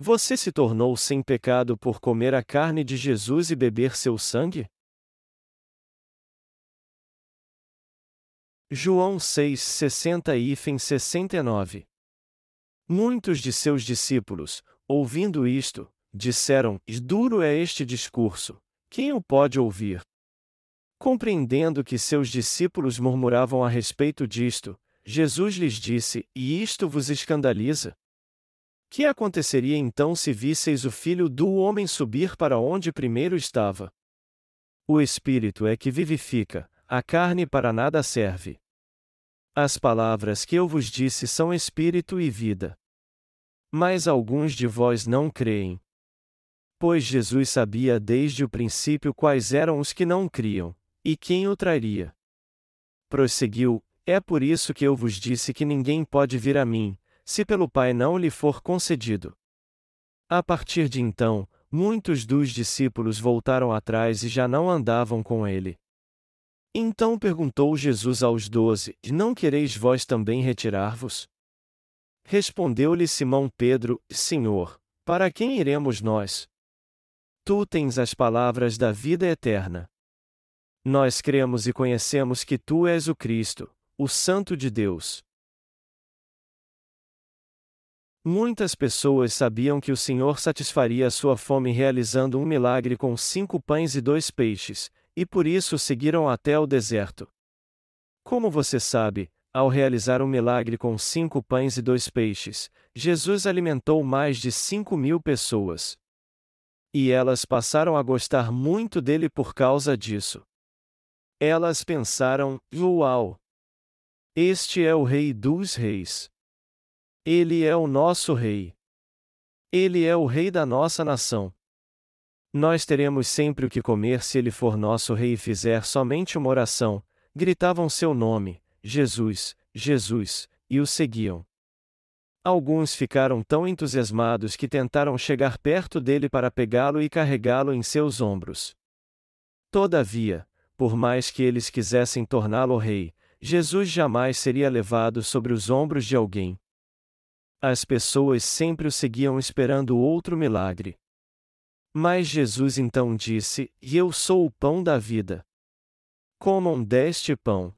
Você se tornou sem pecado por comer a carne de Jesus e beber seu sangue? João 6, 60 e 69 Muitos de seus discípulos, ouvindo isto, disseram: Duro é este discurso, quem o pode ouvir? Compreendendo que seus discípulos murmuravam a respeito disto, Jesus lhes disse: E isto vos escandaliza? Que aconteceria então se visseis o filho do homem subir para onde primeiro estava? O espírito é que vivifica, a carne para nada serve. As palavras que eu vos disse são espírito e vida. Mas alguns de vós não creem. Pois Jesus sabia desde o princípio quais eram os que não criam, e quem o traria. Prosseguiu: É por isso que eu vos disse que ninguém pode vir a mim, se pelo Pai não lhe for concedido. A partir de então, muitos dos discípulos voltaram atrás e já não andavam com ele. Então perguntou Jesus aos doze: Não quereis vós também retirar-vos? Respondeu-lhe Simão Pedro: Senhor, para quem iremos nós? Tu tens as palavras da vida eterna. Nós cremos e conhecemos que tu és o Cristo, o Santo de Deus. Muitas pessoas sabiam que o Senhor satisfaria sua fome realizando um milagre com cinco pães e dois peixes, e por isso seguiram até o deserto. Como você sabe, ao realizar um milagre com cinco pães e dois peixes, Jesus alimentou mais de cinco mil pessoas. E elas passaram a gostar muito dele por causa disso. Elas pensaram: Uau! Este é o Rei dos Reis. Ele é o nosso Rei. Ele é o Rei da nossa nação. Nós teremos sempre o que comer se ele for nosso Rei e fizer somente uma oração. Gritavam seu nome, Jesus, Jesus, e o seguiam. Alguns ficaram tão entusiasmados que tentaram chegar perto dele para pegá-lo e carregá-lo em seus ombros. Todavia, por mais que eles quisessem torná-lo rei, Jesus jamais seria levado sobre os ombros de alguém. As pessoas sempre o seguiam esperando outro milagre. Mas Jesus então disse: eu sou o pão da vida. Comam deste pão.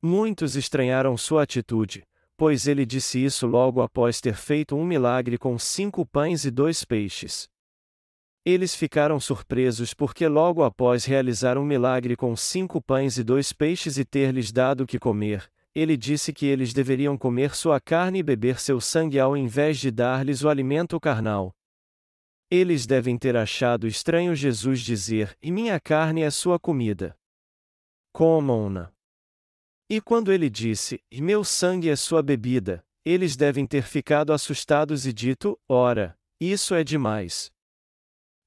Muitos estranharam sua atitude, pois ele disse isso logo após ter feito um milagre com cinco pães e dois peixes. Eles ficaram surpresos porque logo após realizar um milagre com cinco pães e dois peixes e ter lhes dado o que comer, ele disse que eles deveriam comer sua carne e beber seu sangue ao invés de dar-lhes o alimento carnal. Eles devem ter achado estranho Jesus dizer: E minha carne é sua comida. Comam-na. E quando ele disse: E meu sangue é sua bebida, eles devem ter ficado assustados e dito: Ora, isso é demais.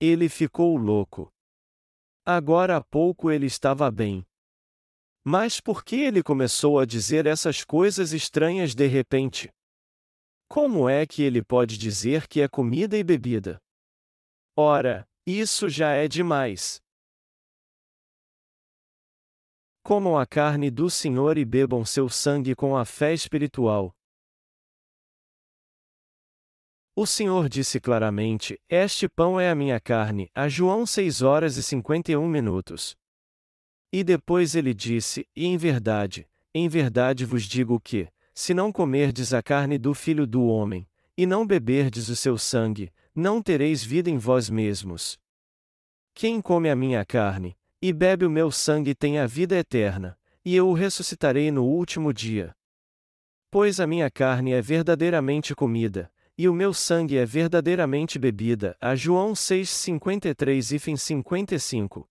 Ele ficou louco. Agora há pouco ele estava bem. Mas por que ele começou a dizer essas coisas estranhas de repente? Como é que ele pode dizer que é comida e bebida? Ora, isso já é demais. Comam a carne do Senhor e bebam seu sangue com a fé espiritual. O Senhor disse claramente: Este pão é a minha carne, a João 6 horas e 51 minutos. E depois ele disse: E em verdade, em verdade vos digo que, se não comerdes a carne do Filho do Homem, e não beberdes o seu sangue, não tereis vida em vós mesmos. Quem come a minha carne, e bebe o meu sangue tem a vida eterna, e eu o ressuscitarei no último dia. Pois a minha carne é verdadeiramente comida, e o meu sangue é verdadeiramente bebida. A João 6:53 e 55.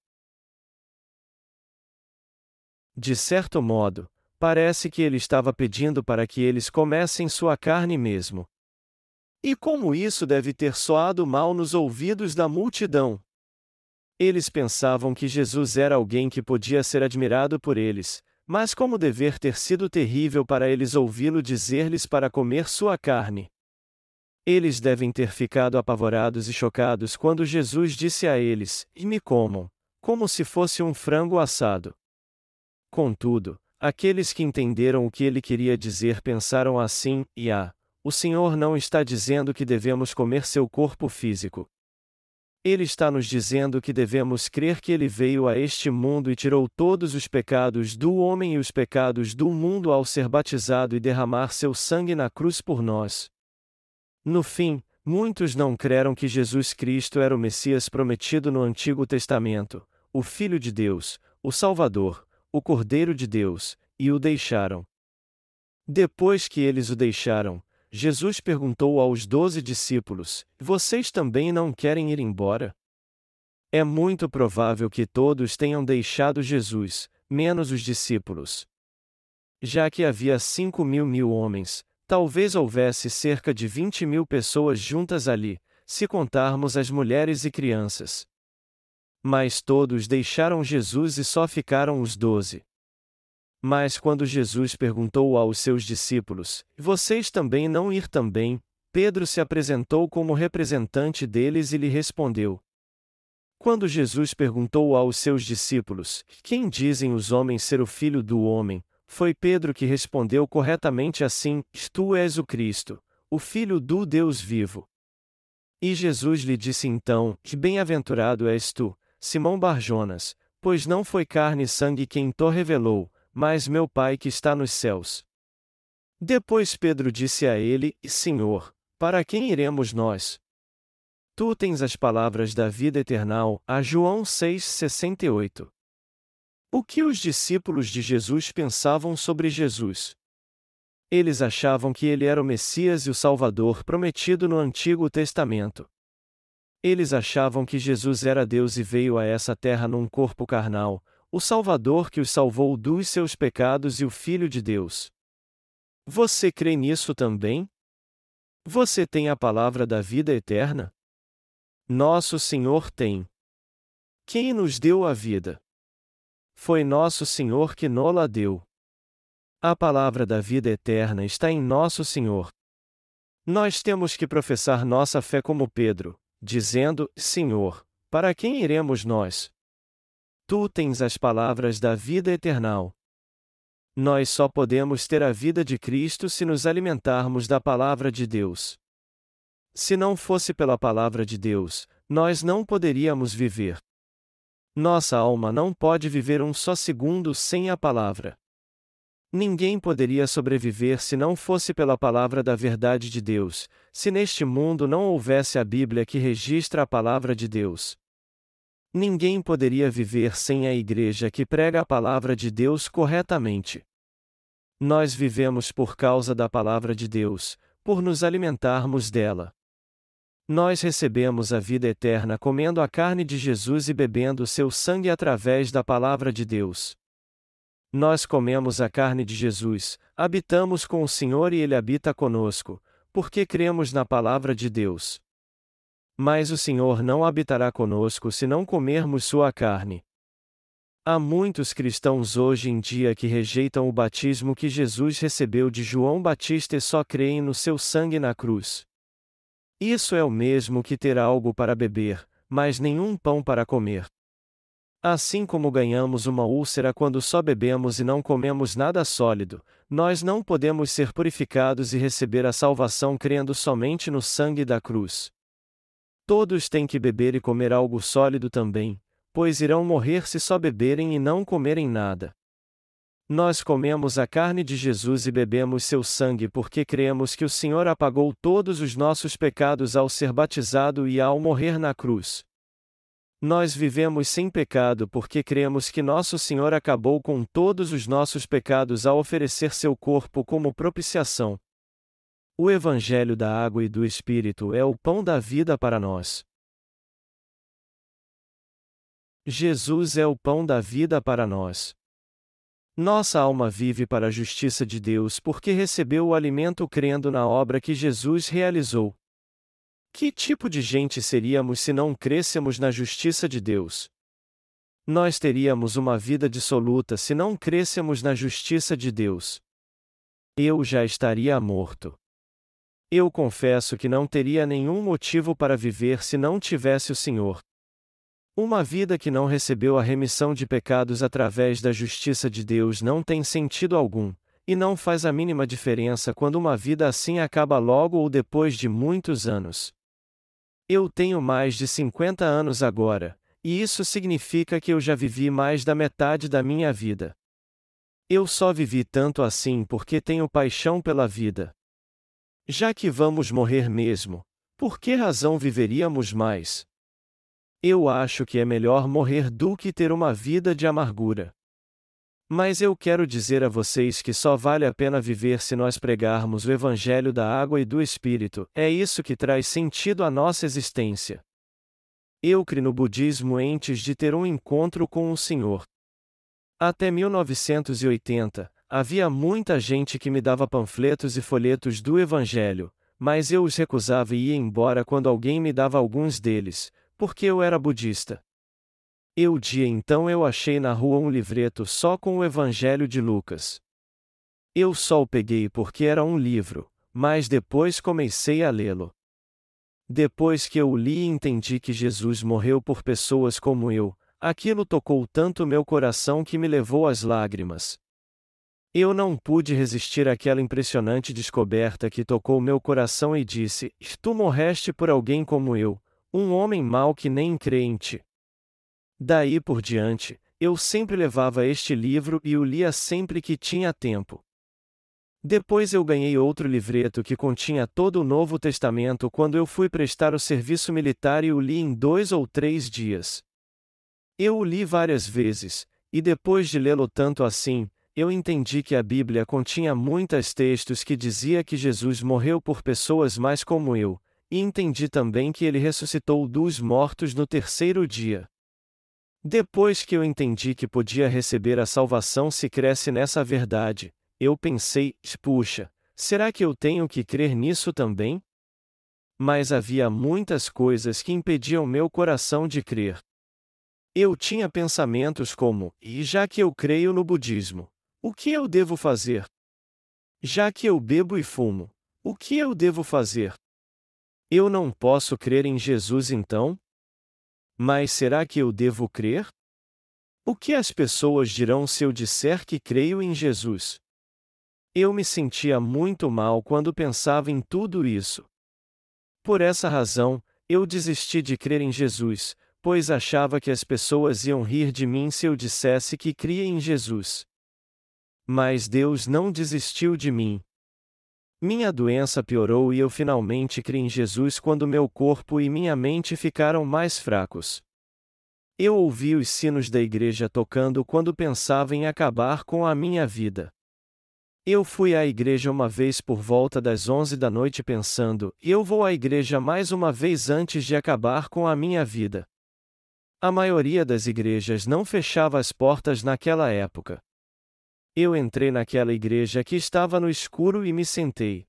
De certo modo, parece que ele estava pedindo para que eles comessem sua carne mesmo. E como isso deve ter soado mal nos ouvidos da multidão? Eles pensavam que Jesus era alguém que podia ser admirado por eles, mas como dever ter sido terrível para eles ouvi-lo dizer-lhes para comer sua carne. Eles devem ter ficado apavorados e chocados quando Jesus disse a eles: E me comam, como se fosse um frango assado. Contudo, aqueles que entenderam o que ele queria dizer pensaram assim, e ah, o Senhor não está dizendo que devemos comer seu corpo físico. Ele está nos dizendo que devemos crer que ele veio a este mundo e tirou todos os pecados do homem e os pecados do mundo ao ser batizado e derramar seu sangue na cruz por nós. No fim, muitos não creram que Jesus Cristo era o Messias prometido no Antigo Testamento, o Filho de Deus, o Salvador, o Cordeiro de Deus, e o deixaram. Depois que eles o deixaram, Jesus perguntou aos doze discípulos: Vocês também não querem ir embora? É muito provável que todos tenham deixado Jesus, menos os discípulos. Já que havia cinco mil mil homens, talvez houvesse cerca de vinte mil pessoas juntas ali, se contarmos as mulheres e crianças. Mas todos deixaram Jesus e só ficaram os doze. Mas quando Jesus perguntou aos seus discípulos: Vocês também não ir também? Pedro se apresentou como representante deles e lhe respondeu: Quando Jesus perguntou aos seus discípulos: Quem dizem os homens ser o filho do homem? Foi Pedro que respondeu corretamente assim: Tu és o Cristo, o filho do Deus vivo. E Jesus lhe disse então: Que bem-aventurado és tu, Simão Barjonas, pois não foi carne e sangue quem te revelou, mas meu Pai que está nos céus. Depois Pedro disse a ele: Senhor, para quem iremos nós? Tu tens as palavras da vida eternal, a João 6,68. O que os discípulos de Jesus pensavam sobre Jesus? Eles achavam que ele era o Messias e o Salvador prometido no Antigo Testamento. Eles achavam que Jesus era Deus e veio a essa terra num corpo carnal, o Salvador que os salvou dos seus pecados e o Filho de Deus. Você crê nisso também? Você tem a palavra da vida eterna? Nosso Senhor tem. Quem nos deu a vida? Foi nosso Senhor que nola deu. A palavra da vida eterna está em nosso Senhor. Nós temos que professar nossa fé como Pedro, dizendo: Senhor, para quem iremos nós? Tu tens as palavras da vida eternal. Nós só podemos ter a vida de Cristo se nos alimentarmos da palavra de Deus. Se não fosse pela palavra de Deus, nós não poderíamos viver. Nossa alma não pode viver um só segundo sem a palavra. Ninguém poderia sobreviver se não fosse pela palavra da verdade de Deus, se neste mundo não houvesse a Bíblia que registra a palavra de Deus. Ninguém poderia viver sem a igreja que prega a palavra de Deus corretamente. Nós vivemos por causa da palavra de Deus, por nos alimentarmos dela. Nós recebemos a vida eterna comendo a carne de Jesus e bebendo seu sangue através da palavra de Deus. Nós comemos a carne de Jesus, habitamos com o Senhor e Ele habita conosco, porque cremos na palavra de Deus. Mas o Senhor não habitará conosco se não comermos sua carne. Há muitos cristãos hoje em dia que rejeitam o batismo que Jesus recebeu de João Batista e só creem no seu sangue na cruz. Isso é o mesmo que ter algo para beber, mas nenhum pão para comer. Assim como ganhamos uma úlcera quando só bebemos e não comemos nada sólido, nós não podemos ser purificados e receber a salvação crendo somente no sangue da cruz. Todos têm que beber e comer algo sólido também, pois irão morrer se só beberem e não comerem nada. Nós comemos a carne de Jesus e bebemos seu sangue porque cremos que o Senhor apagou todos os nossos pecados ao ser batizado e ao morrer na cruz. Nós vivemos sem pecado porque cremos que nosso Senhor acabou com todos os nossos pecados ao oferecer seu corpo como propiciação, o Evangelho da Água e do Espírito é o pão da vida para nós. Jesus é o pão da vida para nós. Nossa alma vive para a justiça de Deus porque recebeu o alimento crendo na obra que Jesus realizou. Que tipo de gente seríamos se não crêssemos na justiça de Deus? Nós teríamos uma vida dissoluta se não crêssemos na justiça de Deus. Eu já estaria morto. Eu confesso que não teria nenhum motivo para viver se não tivesse o Senhor. Uma vida que não recebeu a remissão de pecados através da justiça de Deus não tem sentido algum, e não faz a mínima diferença quando uma vida assim acaba logo ou depois de muitos anos. Eu tenho mais de 50 anos agora, e isso significa que eu já vivi mais da metade da minha vida. Eu só vivi tanto assim porque tenho paixão pela vida. Já que vamos morrer mesmo, por que razão viveríamos mais? Eu acho que é melhor morrer do que ter uma vida de amargura. Mas eu quero dizer a vocês que só vale a pena viver se nós pregarmos o Evangelho da água e do Espírito, é isso que traz sentido à nossa existência. Eu criei no budismo antes de ter um encontro com o Senhor. Até 1980, havia muita gente que me dava panfletos e folhetos do Evangelho, mas eu os recusava e ia embora quando alguém me dava alguns deles, porque eu era budista. Eu dia então eu achei na rua um livreto só com o Evangelho de Lucas. Eu só o peguei porque era um livro, mas depois comecei a lê-lo. Depois que eu o li e entendi que Jesus morreu por pessoas como eu, aquilo tocou tanto meu coração que me levou às lágrimas. Eu não pude resistir àquela impressionante descoberta que tocou meu coração e disse: Tu morreste por alguém como eu, um homem mau que nem crê em ti. Daí por diante, eu sempre levava este livro e o lia sempre que tinha tempo. Depois eu ganhei outro livreto que continha todo o Novo Testamento quando eu fui prestar o serviço militar e o li em dois ou três dias. Eu o li várias vezes, e depois de lê-lo tanto assim, eu entendi que a Bíblia continha muitos textos que dizia que Jesus morreu por pessoas mais como eu, e entendi também que ele ressuscitou dos mortos no terceiro dia. Depois que eu entendi que podia receber a salvação se cresce nessa verdade, eu pensei, puxa, será que eu tenho que crer nisso também? Mas havia muitas coisas que impediam meu coração de crer. Eu tinha pensamentos como: e já que eu creio no budismo, o que eu devo fazer? Já que eu bebo e fumo, o que eu devo fazer? Eu não posso crer em Jesus então? Mas será que eu devo crer? O que as pessoas dirão se eu disser que creio em Jesus? Eu me sentia muito mal quando pensava em tudo isso. Por essa razão, eu desisti de crer em Jesus, pois achava que as pessoas iam rir de mim se eu dissesse que cria em Jesus. Mas Deus não desistiu de mim. Minha doença piorou e eu finalmente criei em Jesus quando meu corpo e minha mente ficaram mais fracos. Eu ouvi os sinos da igreja tocando quando pensava em acabar com a minha vida. Eu fui à igreja uma vez por volta das onze da noite pensando, eu vou à igreja mais uma vez antes de acabar com a minha vida. A maioria das igrejas não fechava as portas naquela época. Eu entrei naquela igreja que estava no escuro e me sentei.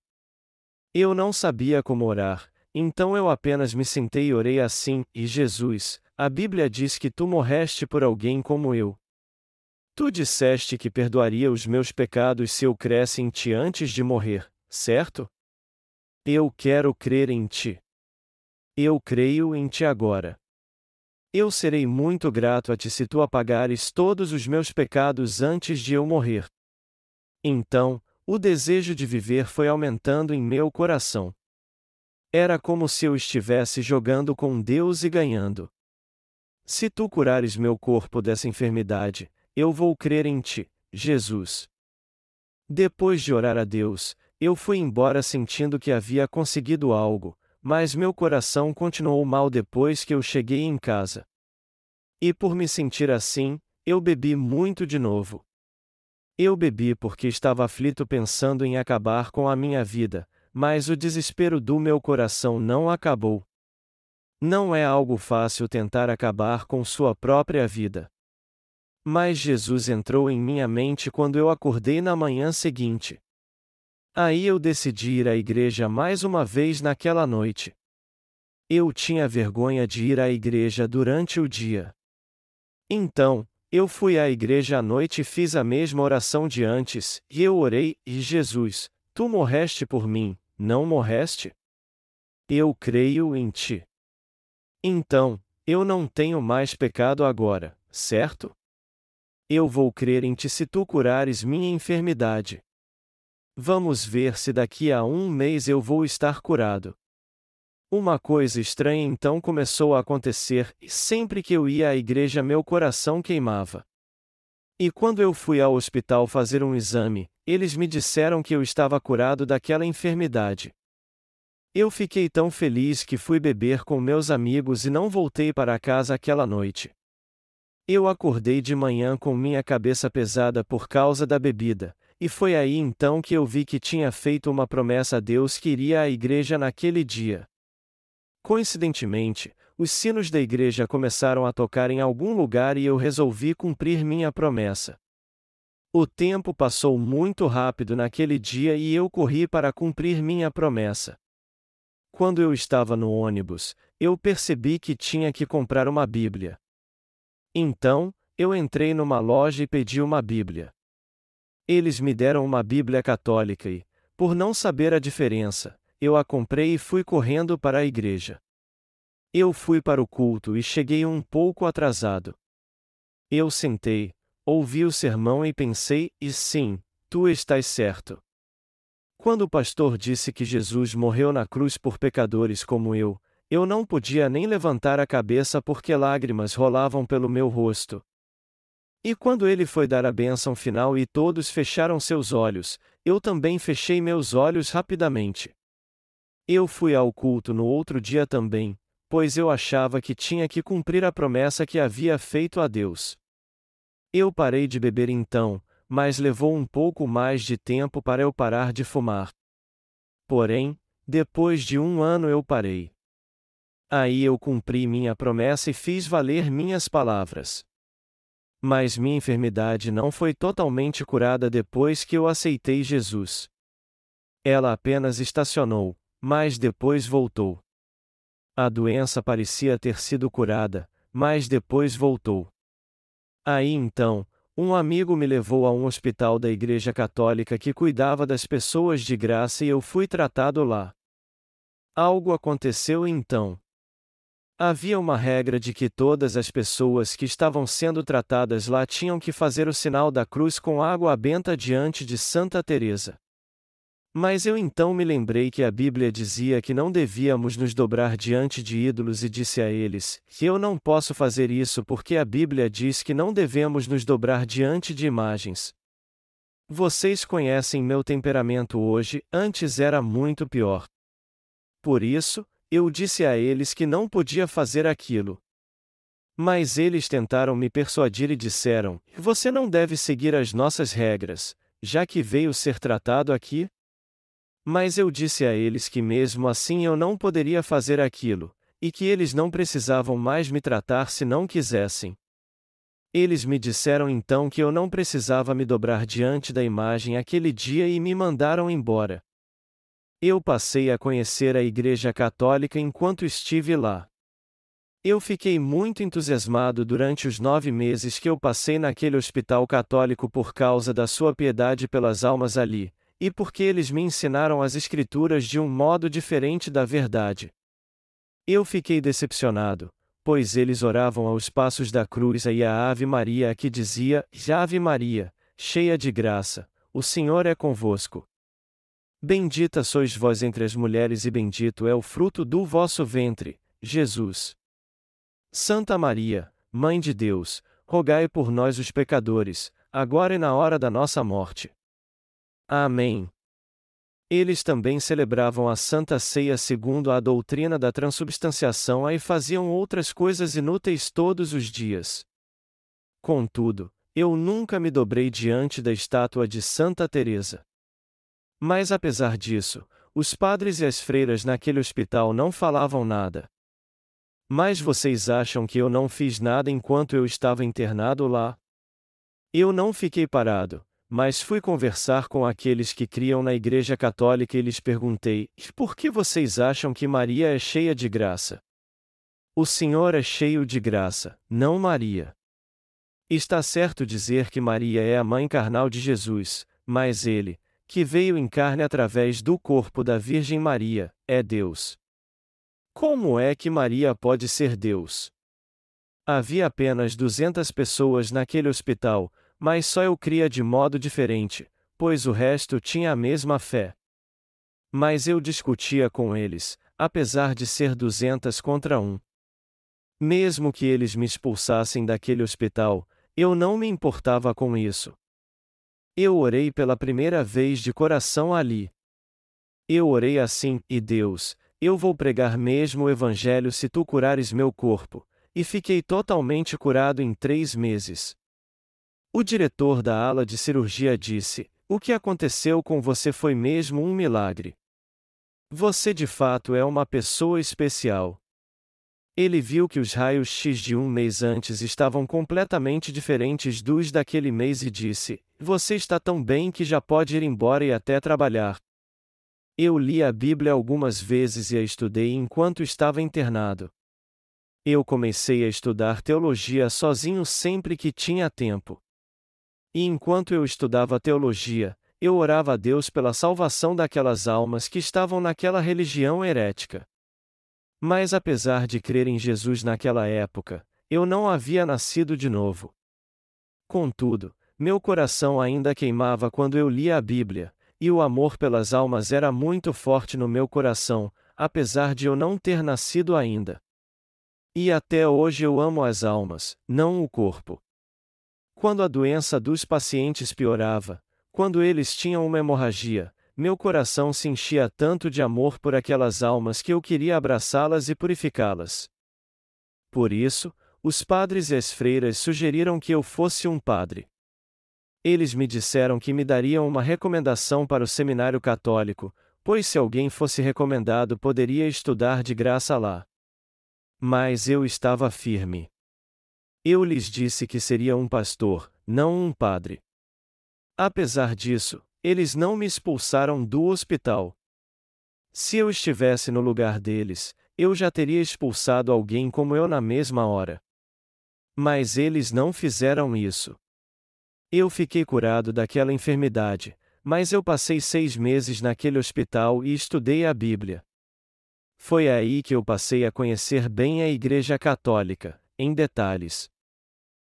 Eu não sabia como orar, então eu apenas me sentei e orei assim: E Jesus, a Bíblia diz que tu morreste por alguém como eu. Tu disseste que perdoaria os meus pecados se eu cresce em ti antes de morrer, certo? Eu quero crer em ti. Eu creio em ti agora. Eu serei muito grato a ti se tu apagares todos os meus pecados antes de eu morrer. Então, o desejo de viver foi aumentando em meu coração. Era como se eu estivesse jogando com Deus e ganhando. Se tu curares meu corpo dessa enfermidade, eu vou crer em ti, Jesus. Depois de orar a Deus, eu fui embora sentindo que havia conseguido algo, mas meu coração continuou mal depois que eu cheguei em casa. E por me sentir assim, eu bebi muito de novo. Eu bebi porque estava aflito pensando em acabar com a minha vida, mas o desespero do meu coração não acabou. Não é algo fácil tentar acabar com sua própria vida. Mas Jesus entrou em minha mente quando eu acordei na manhã seguinte. Aí eu decidi ir à igreja mais uma vez naquela noite. Eu tinha vergonha de ir à igreja durante o dia. Então, eu fui à igreja à noite e fiz a mesma oração de antes, e eu orei, e Jesus, tu morreste por mim, não morreste? Eu creio em ti. Então, eu não tenho mais pecado agora, certo? Eu vou crer em ti se tu curares minha enfermidade. Vamos ver se daqui a um mês eu vou estar curado. Uma coisa estranha então começou a acontecer, e sempre que eu ia à igreja meu coração queimava. E quando eu fui ao hospital fazer um exame, eles me disseram que eu estava curado daquela enfermidade. Eu fiquei tão feliz que fui beber com meus amigos e não voltei para casa aquela noite. Eu acordei de manhã com minha cabeça pesada por causa da bebida, e foi aí então que eu vi que tinha feito uma promessa a Deus que iria à igreja naquele dia. Coincidentemente, os sinos da igreja começaram a tocar em algum lugar e eu resolvi cumprir minha promessa. O tempo passou muito rápido naquele dia e eu corri para cumprir minha promessa. Quando eu estava no ônibus, eu percebi que tinha que comprar uma Bíblia. Então, eu entrei numa loja e pedi uma Bíblia. Eles me deram uma Bíblia católica e, por não saber a diferença, eu a comprei e fui correndo para a igreja. Eu fui para o culto e cheguei um pouco atrasado. Eu sentei, ouvi o sermão e pensei, e sim, tu estás certo. Quando o pastor disse que Jesus morreu na cruz por pecadores como eu, eu não podia nem levantar a cabeça porque lágrimas rolavam pelo meu rosto. E quando ele foi dar a bênção final e todos fecharam seus olhos, eu também fechei meus olhos rapidamente. Eu fui ao culto no outro dia também, pois eu achava que tinha que cumprir a promessa que havia feito a Deus. Eu parei de beber então, mas levou um pouco mais de tempo para eu parar de fumar. Porém, depois de um ano eu parei. Aí eu cumpri minha promessa e fiz valer minhas palavras. Mas minha enfermidade não foi totalmente curada depois que eu aceitei Jesus. Ela apenas estacionou, mas depois voltou. A doença parecia ter sido curada, mas depois voltou. Aí então, um amigo me levou a um hospital da Igreja Católica que cuidava das pessoas de graça e eu fui tratado lá. Algo aconteceu então. Havia uma regra de que todas as pessoas que estavam sendo tratadas lá tinham que fazer o sinal da cruz com água benta diante de Santa Teresa. Mas eu então me lembrei que a Bíblia dizia que não devíamos nos dobrar diante de ídolos e disse a eles: eu não posso fazer isso porque a Bíblia diz que não devemos nos dobrar diante de imagens. Vocês conhecem meu temperamento hoje, antes era muito pior. Por isso, eu disse a eles que não podia fazer aquilo. Mas eles tentaram me persuadir e disseram: Você não deve seguir as nossas regras, já que veio ser tratado aqui? Mas eu disse a eles que mesmo assim eu não poderia fazer aquilo, e que eles não precisavam mais me tratar se não quisessem. Eles me disseram então que eu não precisava me dobrar diante da imagem aquele dia e me mandaram embora. Eu passei a conhecer a Igreja Católica enquanto estive lá. Eu fiquei muito entusiasmado durante os nove meses que eu passei naquele hospital católico por causa da sua piedade pelas almas ali, e porque eles me ensinaram as Escrituras de um modo diferente da verdade. Eu fiquei decepcionado, pois eles oravam aos passos da cruz e a Ave Maria que dizia: Ave Maria, cheia de graça, o Senhor é convosco. Bendita sois vós entre as mulheres e bendito é o fruto do vosso ventre, Jesus. Santa Maria, Mãe de Deus, rogai por nós os pecadores, agora e na hora da nossa morte. Amém. Eles também celebravam a Santa Ceia segundo a doutrina da transubstanciação e faziam outras coisas inúteis todos os dias. Contudo, eu nunca me dobrei diante da estátua de Santa Teresa. Mas apesar disso, os padres e as freiras naquele hospital não falavam nada. Mas vocês acham que eu não fiz nada enquanto eu estava internado lá? Eu não fiquei parado, mas fui conversar com aqueles que criam na Igreja Católica e lhes perguntei: por que vocês acham que Maria é cheia de graça? O Senhor é cheio de graça, não Maria. Está certo dizer que Maria é a mãe carnal de Jesus, mas ele, que veio em carne através do corpo da Virgem Maria, é Deus. Como é que Maria pode ser Deus? Havia apenas 200 pessoas naquele hospital, mas só eu cria de modo diferente, pois o resto tinha a mesma fé. Mas eu discutia com eles, apesar de ser duzentas contra um. Mesmo que eles me expulsassem daquele hospital, eu não me importava com isso. Eu orei pela primeira vez de coração ali. Eu orei assim, e Deus, eu vou pregar mesmo o Evangelho se tu curares meu corpo, e fiquei totalmente curado em três meses. O diretor da ala de cirurgia disse: O que aconteceu com você foi mesmo um milagre. Você de fato é uma pessoa especial. Ele viu que os raios X de um mês antes estavam completamente diferentes dos daquele mês e disse: Você está tão bem que já pode ir embora e até trabalhar. Eu li a Bíblia algumas vezes e a estudei enquanto estava internado. Eu comecei a estudar teologia sozinho sempre que tinha tempo. E enquanto eu estudava teologia, eu orava a Deus pela salvação daquelas almas que estavam naquela religião herética. Mas apesar de crer em Jesus naquela época, eu não havia nascido de novo. Contudo, meu coração ainda queimava quando eu lia a Bíblia, e o amor pelas almas era muito forte no meu coração, apesar de eu não ter nascido ainda. E até hoje eu amo as almas, não o corpo. Quando a doença dos pacientes piorava, quando eles tinham uma hemorragia, meu coração se enchia tanto de amor por aquelas almas que eu queria abraçá-las e purificá-las. Por isso, os padres e as freiras sugeriram que eu fosse um padre. Eles me disseram que me dariam uma recomendação para o seminário católico, pois se alguém fosse recomendado poderia estudar de graça lá. Mas eu estava firme. Eu lhes disse que seria um pastor, não um padre. Apesar disso, eles não me expulsaram do hospital. Se eu estivesse no lugar deles, eu já teria expulsado alguém como eu na mesma hora. Mas eles não fizeram isso. Eu fiquei curado daquela enfermidade, mas eu passei seis meses naquele hospital e estudei a Bíblia. Foi aí que eu passei a conhecer bem a Igreja Católica, em detalhes.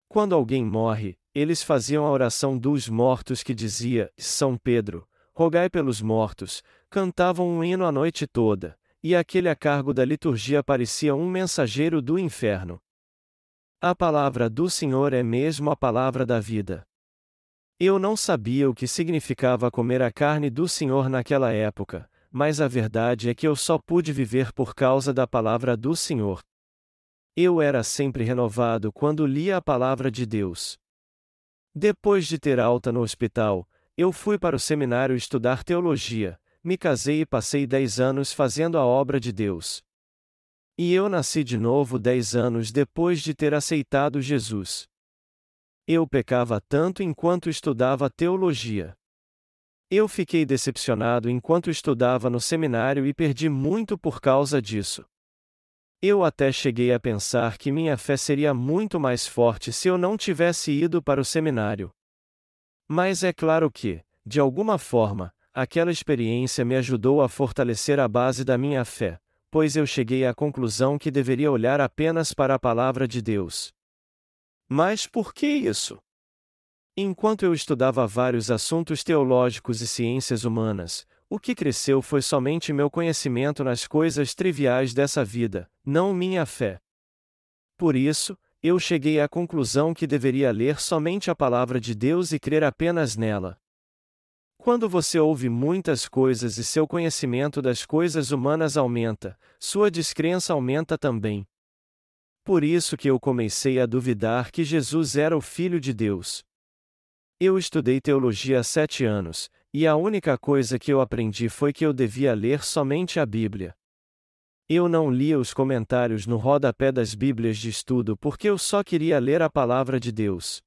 Quando alguém morre, eles faziam a oração dos mortos que dizia: São Pedro, rogai pelos mortos, cantavam um hino a noite toda, e aquele a cargo da liturgia parecia um mensageiro do inferno. A palavra do Senhor é mesmo a palavra da vida. Eu não sabia o que significava comer a carne do Senhor naquela época, mas a verdade é que eu só pude viver por causa da palavra do Senhor. Eu era sempre renovado quando lia a palavra de Deus. Depois de ter alta no hospital, eu fui para o seminário estudar teologia, me casei e passei dez anos fazendo a obra de Deus. E eu nasci de novo dez anos depois de ter aceitado Jesus. Eu pecava tanto enquanto estudava teologia. Eu fiquei decepcionado enquanto estudava no seminário e perdi muito por causa disso. Eu até cheguei a pensar que minha fé seria muito mais forte se eu não tivesse ido para o seminário. Mas é claro que, de alguma forma, aquela experiência me ajudou a fortalecer a base da minha fé, pois eu cheguei à conclusão que deveria olhar apenas para a palavra de Deus. Mas por que isso? Enquanto eu estudava vários assuntos teológicos e ciências humanas, o que cresceu foi somente meu conhecimento nas coisas triviais dessa vida, não minha fé. Por isso, eu cheguei à conclusão que deveria ler somente a palavra de Deus e crer apenas nela. Quando você ouve muitas coisas e seu conhecimento das coisas humanas aumenta, sua descrença aumenta também. Por isso que eu comecei a duvidar que Jesus era o Filho de Deus. Eu estudei teologia há sete anos, e a única coisa que eu aprendi foi que eu devia ler somente a Bíblia. Eu não lia os comentários no rodapé das Bíblias de estudo porque eu só queria ler a palavra de Deus.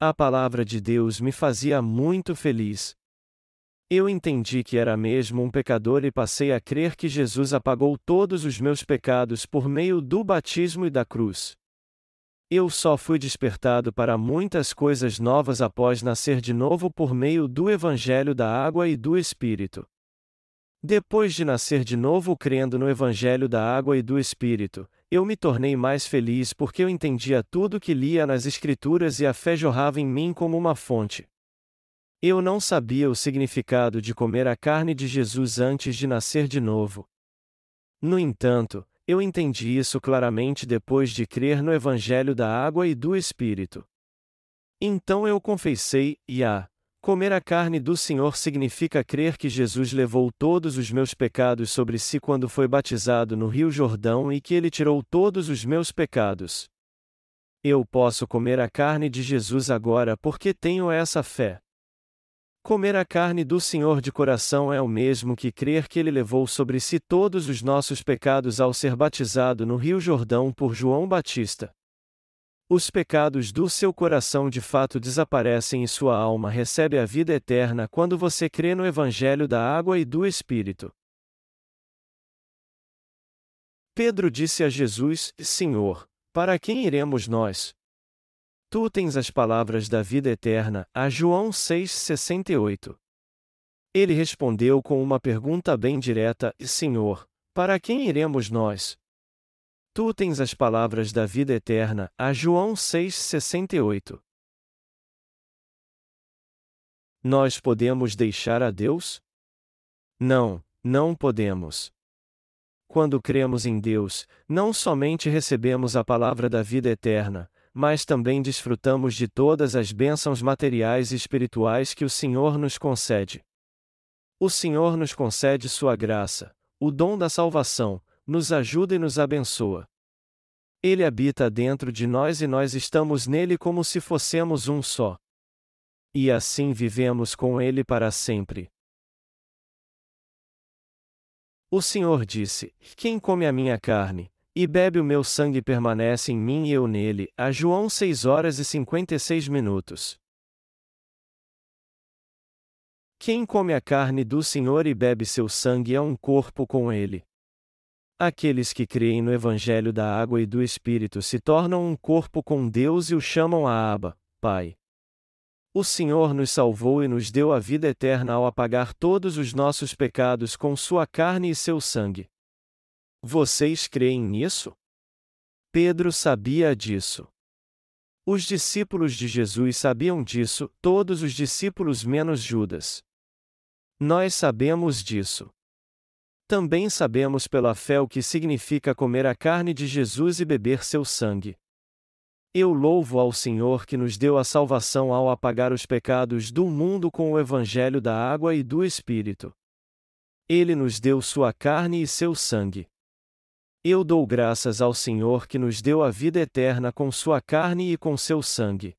A palavra de Deus me fazia muito feliz. Eu entendi que era mesmo um pecador e passei a crer que Jesus apagou todos os meus pecados por meio do batismo e da cruz. Eu só fui despertado para muitas coisas novas após nascer de novo por meio do Evangelho da Água e do Espírito. Depois de nascer de novo crendo no Evangelho da Água e do Espírito, eu me tornei mais feliz porque eu entendia tudo que lia nas Escrituras e a fé jorrava em mim como uma fonte. Eu não sabia o significado de comer a carne de Jesus antes de nascer de novo. No entanto, eu entendi isso claramente depois de crer no Evangelho da Água e do Espírito. Então eu confessei, e a comer a carne do Senhor significa crer que Jesus levou todos os meus pecados sobre si quando foi batizado no Rio Jordão e que ele tirou todos os meus pecados. Eu posso comer a carne de Jesus agora porque tenho essa fé. Comer a carne do Senhor de coração é o mesmo que crer que ele levou sobre si todos os nossos pecados ao ser batizado no Rio Jordão por João Batista. Os pecados do seu coração de fato desaparecem e sua alma recebe a vida eterna quando você crê no Evangelho da Água e do Espírito. Pedro disse a Jesus: Senhor, para quem iremos nós? Tu tens as palavras da vida eterna, a João 6,68. Ele respondeu com uma pergunta bem direta: Senhor, para quem iremos nós? Tu tens as palavras da vida eterna, a João 6,68. Nós podemos deixar a Deus? Não, não podemos. Quando cremos em Deus, não somente recebemos a palavra da vida eterna, mas também desfrutamos de todas as bênçãos materiais e espirituais que o Senhor nos concede. O Senhor nos concede Sua graça, o dom da salvação, nos ajuda e nos abençoa. Ele habita dentro de nós e nós estamos nele como se fossemos um só. E assim vivemos com Ele para sempre. O Senhor disse: Quem come a minha carne, e bebe o meu sangue permanece em mim e eu nele. A João 6 horas e 56 minutos. Quem come a carne do Senhor e bebe seu sangue é um corpo com ele. Aqueles que creem no Evangelho da Água e do Espírito se tornam um corpo com Deus e o chamam a Abba, Pai. O Senhor nos salvou e nos deu a vida eterna ao apagar todos os nossos pecados com sua carne e seu sangue. Vocês creem nisso? Pedro sabia disso. Os discípulos de Jesus sabiam disso, todos os discípulos menos Judas. Nós sabemos disso. Também sabemos pela fé o que significa comer a carne de Jesus e beber seu sangue. Eu louvo ao Senhor que nos deu a salvação ao apagar os pecados do mundo com o Evangelho da água e do Espírito. Ele nos deu sua carne e seu sangue. Eu dou graças ao Senhor que nos deu a vida eterna com sua carne e com seu sangue.